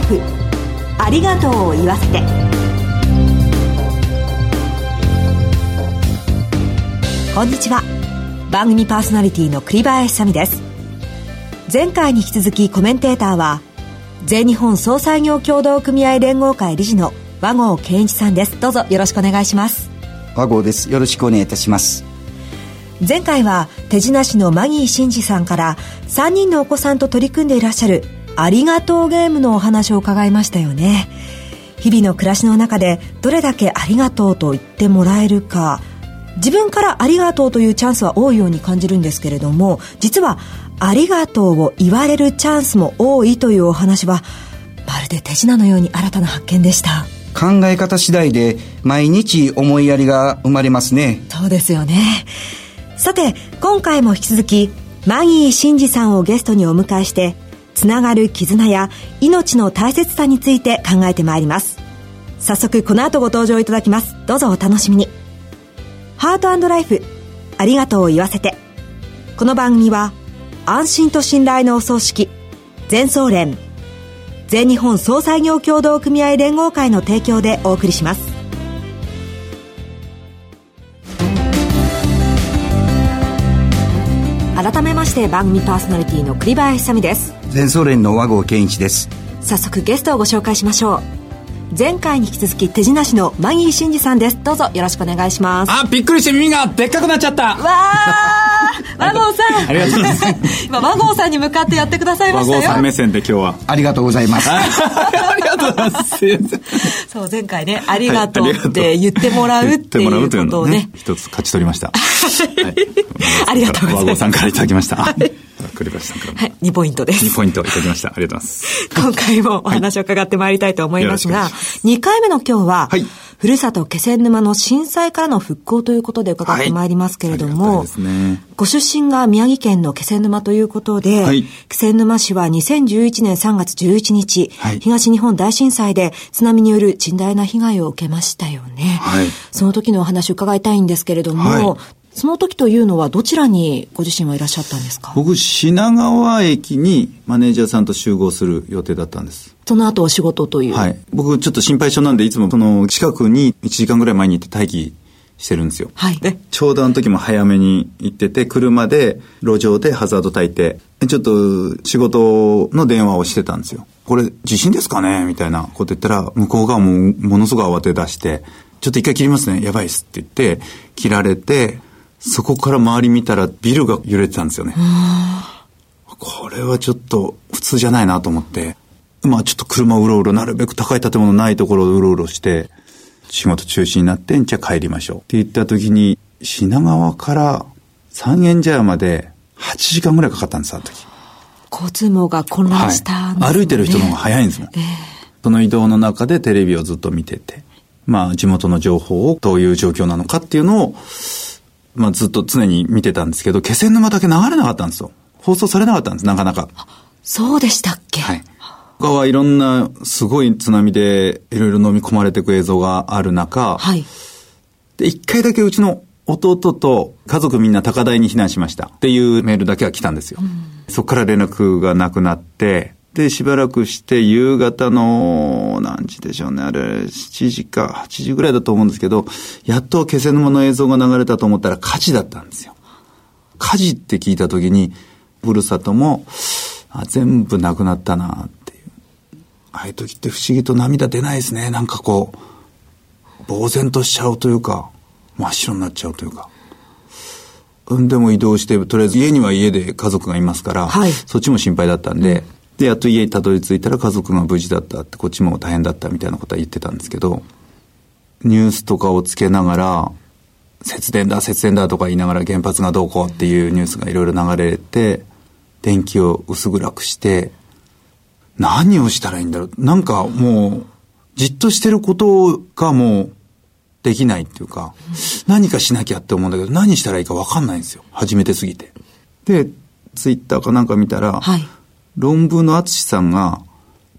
イフ。ありがとうを言わせて。こんにちは。番組パーソナリティの栗林さみです。前回に引き続きコメンテーターは全日本総裁業協同組合連合会理事の和合健一さんです。どうぞよろしくお願いします。和合です。よろしくお願いいたします。前回は手品師のマギー真司さんから3人のお子さんと取り組んでいらっしゃるありがとうゲームのお話を伺いましたよね。日々の暮らしの中でどれだけありがとうと言ってもらえるか。自分からありがとうというチャンスは多いように感じるんですけれども実はありがとうを言われるチャンスも多いというお話はまるで手品のように新たな発見でした。考え方次第で毎日思いやりが生まれますね。そうですよね。さて今回も引き続きマギー真司さんをゲストにお迎えしてつながる絆や命の大切さについて考えてまいります。早速この後ご登場いただきます。どうぞお楽しみに。ハートライフありがとうを言わせて。この番組は安心と信頼のお葬式全総連全日本総裁業協同組合連合会の提供でお送りします。改めまして番組パーソナリティの栗林さみです。全総連の和合健一です。早速ゲストをご紹介しましょう。前回に引き続き手品師のマギー真司さんです。どうぞよろしくお願いします。あびっくりして耳がでっかくなっちゃった。わあ和合さん。ありがとうございます。今和合さんに向かってやってくださいましたよ。和合さん目線で今日は。ありがとうございます。ありがとうございます。そう前回ねありがとうって言ってもらうっていうことをね一つ勝ち取りました、はい、ありがとうございます。和合さんからいただきました、はい。栗林さんからはい、2ポイントです。2ポイントいただきました。ありがとうございます。今回もお話を伺ってまいりたいと思いますが、はい。2回目の今日は、はい。ふるさと気仙沼の震災からの復興ということで伺ってまいりますけれども、はい。ね。ご出身が宮城県の気仙沼ということで、はい。気仙沼市は2011年3月11日、はい。東日本大震災で津波による甚大な被害を受けましたよね。はい。その時のお話を伺いたいんですけれども、はいその時というのはどちらにご自身はいらっしゃったんですか？僕、品川駅にマネージャーさんと集合する予定だったんです。その後お仕事という。はい。僕、ちょっと心配性なんで、いつもその近くに1時間ぐらい前に行って待機してるんですよ。はいで、ちょうどあの時も早めに行ってて、車で路上でハザード焚いて、ちょっと仕事の電話をしてたんですよ。これ地震ですかね？みたいなこと言ったら、向こう側もものすごい慌て出して、ちょっと一回切りますね。やばいっすって言って、切られて、そこから周り見たらビルが揺れてたんですよね。これはちょっと普通じゃないなと思って、まあちょっと車をうろうろ、なるべく高い建物ないところをうろうろして、仕事中止になって、じゃあ帰りましょう。って言った時に、品川から三軒茶屋まで8時間ぐらいかかったんです、あの時。交通網が混乱したんです、ね歩いてる人の方が早いんですもん。その移動の中でテレビをずっと見てて、まあ地元の情報をどういう状況なのかっていうのを、まあずっと常に見てたんですけど、気仙沼だけ流れなかったんですよ。放送されなかったんです、なかなか。そうでしたっけ？はい。他はいろんなすごい津波でいろいろ飲み込まれていく映像がある中、はい。で、一回だけうちの弟と家族みんな高台に避難しましたっていうメールだけは来たんですよ。そこから連絡がなくなって、で、しばらくして夕方の何時でしょうね、あれ、7時か8時ぐらいだと思うんですけど、やっと気仙沼の映像が流れたと思ったら火事だったんですよ。火事って聞いた時に、ふるさとも、あ全部なくなったなっていう。ああいう時って不思議と涙出ないですね。なんかこう、呆然としちゃうというか、真っ白になっちゃうというか。うん、でも移動して、とりあえず家には家で家族がいますから、はいそっちも心配だったんで、で、やっと家にたどり着いたら家族が無事だったって、こっちも大変だったみたいなことは言ってたんですけど、ニュースとかをつけながら、節電だ、節電だとか言いながら原発がどうこうっていうニュースがいろいろ流れて、電気を薄暗くして、何をしたらいいんだろう。なんかもう、じっとしてることがもう、できないっていうか、何かしなきゃって思うんだけど、何したらいいか分かんないんですよ。初めてすぎて。で、ツイッターかなんか見たら、はい。論文の淳さんが、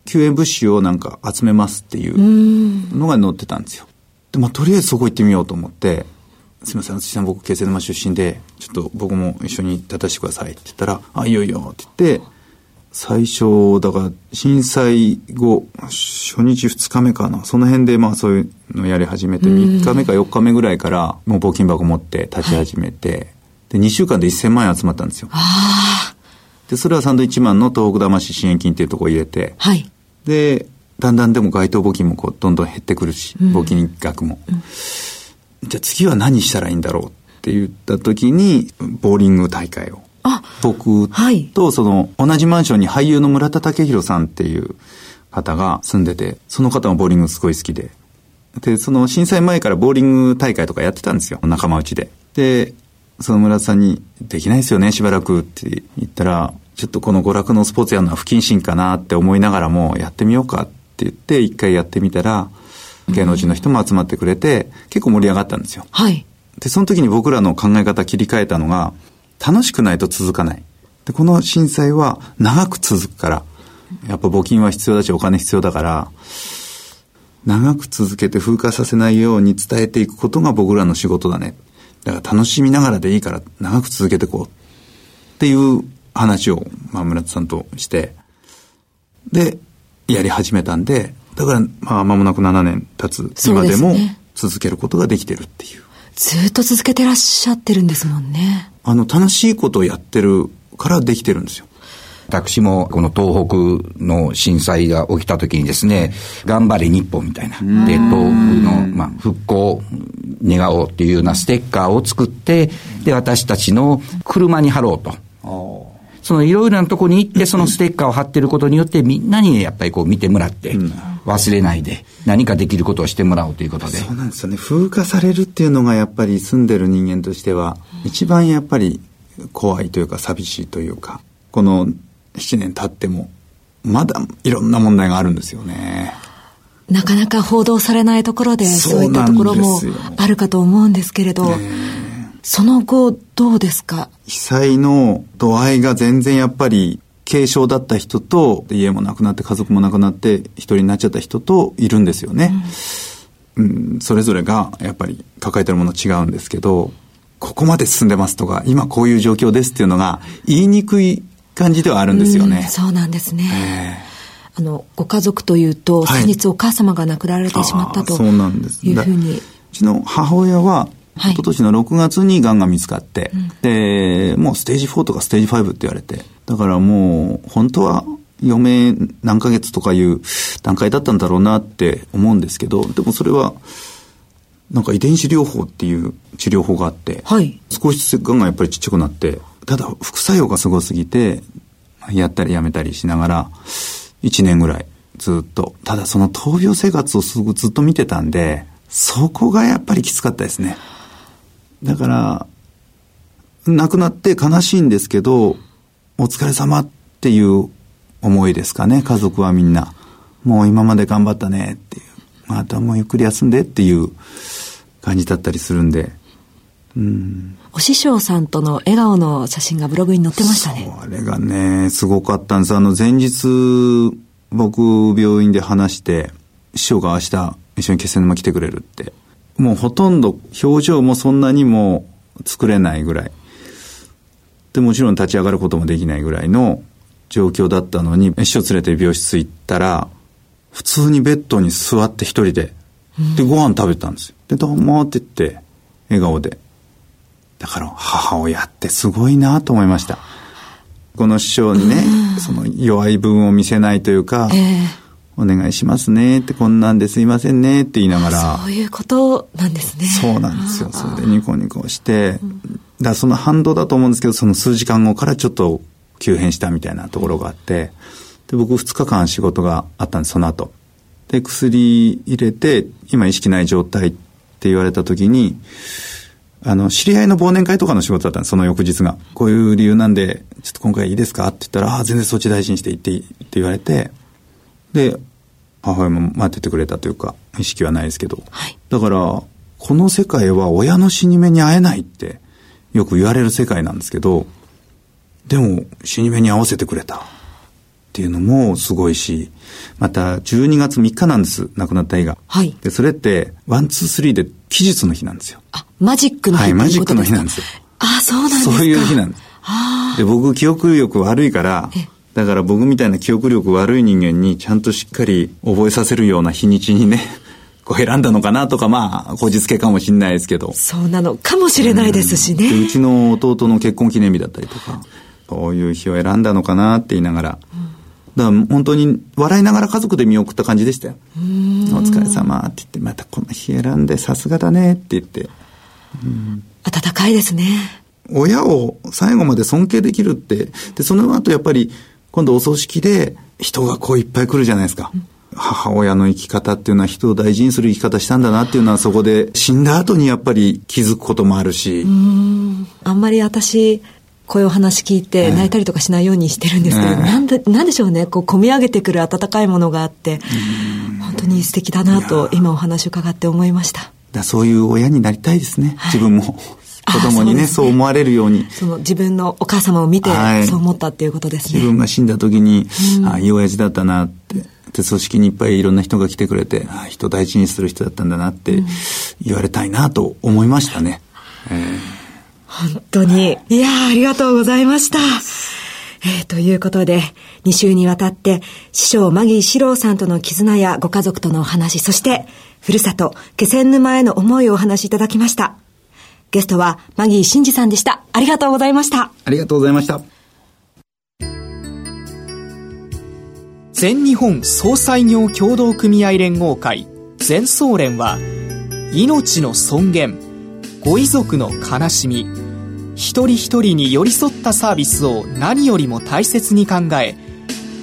救援物資をなんか集めますっていうのが載ってたんですよ。で、まあ、とりあえずそこ行ってみようと思って、すみません、淳さん僕、気仙沼出身で、ちょっと僕も一緒に立たせてくださいって言ったら、あ、いいよいいよって言って、最初、だから震災後、初日2日目かな。その辺でまあそういうのやり始めて、3日目か4日目ぐらいからもう募金箱持って立ち始めて、はい、で、2週間で1000万円集まったんですよ。で、それはサンドイッチマンの東北魂支援金っていうところを入れて、はい、で、だんだんでも街頭募金もこうどんどん減ってくるし、募金額も。うん、じゃあ次は何したらいいんだろうって言った時に、ボーリング大会を。僕とその同じマンションに俳優の村田武弘さんっていう方が住んでて、その方もボーリングすごい好きで。で、その震災前からボーリング大会とかやってたんですよ、仲間内で。で、その村田さんに、できないですよね、しばらくって言ったら、ちょっとこの娯楽のスポーツやるのは不謹慎かなって思いながらも、やってみようかって言って、一回やってみたら、芸能人の人も集まってくれて、結構盛り上がったんですよ。はい。で、その時に僕らの考え方切り替えたのが、楽しくないと続かない。で、この震災は長く続くから、やっぱ募金は必要だしお金必要だから、長く続けて風化させないように伝えていくことが僕らの仕事だね。だから楽しみながらでいいから長く続けていこう。っていう話を、まあ、村田さんとして、で、やり始めたんで、だから、まあ、間もなく7年経つ今でも続けることができてるっていう。ずっと続けてらっしゃってるんですもんね。あの、楽しいことをやってるからできてるんですよ。私もこの東北の震災が起きた時にですね、頑張れ日本みたいな、で、東北の、まあ、復興願おうっていうようなステッカーを作って、で、私たちの車に貼ろうと。そのいろいろなとこに行って、そのステッカーを貼ってることによって、みんなにやっぱりこう見てもらって、忘れないで、何かできることをしてもらおうということで。そうなんですよね。風化されるっていうのがやっぱり住んでる人間としては、一番やっぱり怖いというか寂しいというか、この7年経っても、まだいろんな問題があるんですよね。なかなか報道されないところで、そういったところもあるかと思うんですけれど、その後どうですか？被災の度合いが全然やっぱり軽症だった人と、家もなくなって家族もなくなって一人になっちゃった人といるんですよね。うん、うん、それぞれがやっぱり抱えてるもの違うんですけど、ここまで進んでますとか、今こういう状況ですっていうのが言いにくい感じではあるんですよね。うそうなんですね。えー、あの、ご家族というと、先日お母様が亡くなられてしまったというふうに。うちの母親は、はい、今年の6月に癌が見つかって、うん、で、もうステージ4とかステージ5って言われて、だからもう、本当は余命何ヶ月とかいう段階だったんだろうなって思うんですけど、でもそれは、なんか遺伝子療法っていう治療法があって、はい、少しずつ癌がやっぱりちっちゃくなって、ただ副作用がすごすぎて、やったりやめたりしながら、1年ぐらいずっと。ただその闘病生活をすごくずっと見てたんで、そこがやっぱりきつかったですね。だから、亡くなって悲しいんですけど、お疲れ様っていう思いですかね、家族はみんな。もう今まで頑張ったねっていう。またもうゆっくり休んでっていう感じだったりするんで。うん。お師匠さんとの笑顔の写真がブログに載ってましたね。あれがね、すごかったんです。あの、前日、僕、病院で話して、師匠が明日、一緒に決戦沼来てくれるって。もうほとんど表情もそんなにも作れないぐらい。で、もちろん立ち上がることもできないぐらいの状況だったのに、師匠連れて病室行ったら、普通にベッドに座って一人で、で、ご飯食べたんですよ。で、どうもって言って、笑顔で。だから、母親ってすごいなと思いました。この師匠にね、その弱い部分を見せないというか、えーお願いしますねって、こんなんですいませんねって言いながら。そういうことなんですね。そうなんですよ。それでニコニコして、だその反動だと思うんですけど、その数時間後からちょっと急変したみたいなところがあって、で、僕2日間仕事があったんです、その後。で、薬入れて、今意識ない状態って言われた時に、あの、知り合いの忘年会とかの仕事だったんです、その翌日が。こういう理由なんで、ちょっと今回いいですか？って言ったら、ああ、全然そっち大事にしていっていいって言われて、で、母親も待っててくれたというか、意識はないですけど。はい、だから、この世界は親の死に目に会えないってよく言われる世界なんですけど、でも死に目に合わせてくれたっていうのもすごいし、また12月3日なんです、亡くなった日が。はい。で、それって、 one, two, three で奇術の日なんですよ。あ、マジックの日はい、マジックの日なんですよ。あ、そうなんですか。そういう日なんです。で、僕、記憶力悪いから、だから僕みたいな記憶力悪い人間にちゃんとしっかり覚えさせるような日にちにね、こう選んだのかなとか、まあ、こじつけかもしれないですけど。そうなのかもしれないですしね。うちの弟の結婚記念日だったりとか、そういう日を選んだのかなって言いながら、だから本当に笑いながら家族で見送った感じでしたよ。お疲れ様って言って、またこの日選んでさすがだねって言って。温かいですね。親を最後まで尊敬できるって、で、その後やっぱり今度お葬式で人がこういっぱい来るじゃないですか。うん、母親の生き方っていうのは人を大事にする生き方したんだなっていうのはそこで死んだ後にやっぱり気づくこともあるし。あんまり私、こういうお話聞いて泣いたりとかしないようにしてるんですけど、えー、なんで、なんでしょうね、こう、込み上げてくる温かいものがあって、本当に素敵だなと、今お話伺って思いました。だそういう親になりたいですね、はい、自分も。子供にねそう、ね、思われるように。その自分のお母様を見て、そう思ったっていうことですね。自分が死んだ時に、うん、ああ、いい親父だったなって。で、組織にいっぱいいろんな人が来てくれて、ああ、人大事にする人だったんだなって言われたいなと思いましたね。うん、えー本当に。いやありがとうございました。えー、ということで、2週にわたって、師匠マギー四郎さんとの絆やご家族とのお話、そして、ふるさと、気仙沼への思いをお話しいただきました。ゲストは、マギー真司さんでした。ありがとうございました。ありがとうございました。全日本総裁業協同組合連合会、全総連は、命の尊厳、ご遺族の悲しみ。一人一人に寄り添ったサービスを何よりも大切に考え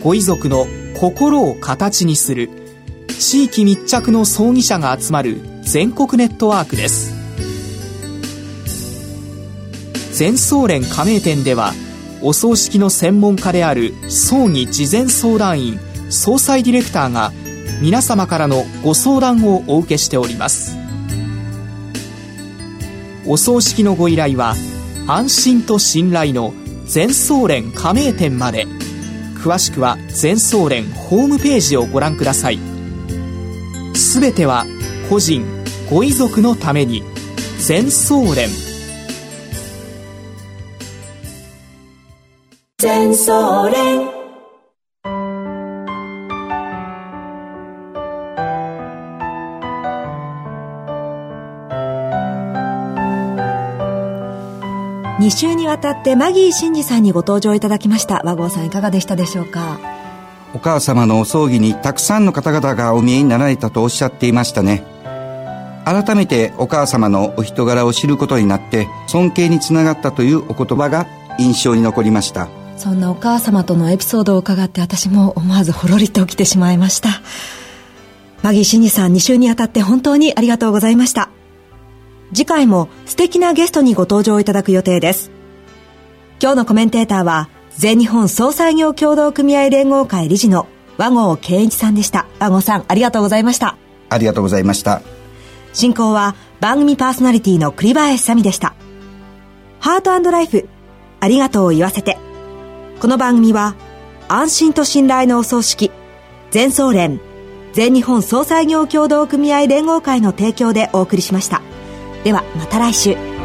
ご遺族の心を形にする地域密着の葬儀者が集まる全国ネットワークです。全総連加盟店ではお葬式の専門家である葬儀事前相談員総裁ディレクターが皆様からのご相談をお受けしております。お葬式のご依頼は安心と信頼の全総連加盟店まで。詳しくは全総連ホームページをご覧ください。すべては個人ご遺族のために。全総連。全総連。2週にわたってマギー真司さんにご登場いただきました。和合さんいかがでしたでしょうか？お母様のお葬儀にたくさんの方々がお見えになられたとおっしゃっていましたね。改めてお母様のお人柄を知ることになって尊敬につながったというお言葉が印象に残りました。そんなお母様とのエピソードを伺って私も思わずほろりと起きてしまいました。マギー真司さん2週にあたって本当にありがとうございました次回も素敵なゲストにご登場いただく予定です。今日のコメンテーターは、全日本総裁業協同組合連合会理事の和合健一さんでした。和合さん、ありがとうございました。ありがとうございました。進行は番組パーソナリティの栗林さみでした。ハートライフ、ありがとうを言わせて。この番組は、安心と信頼のお葬式、全総連、全日本総裁業協同組合連合会の提供でお送りしました。ではまた来週。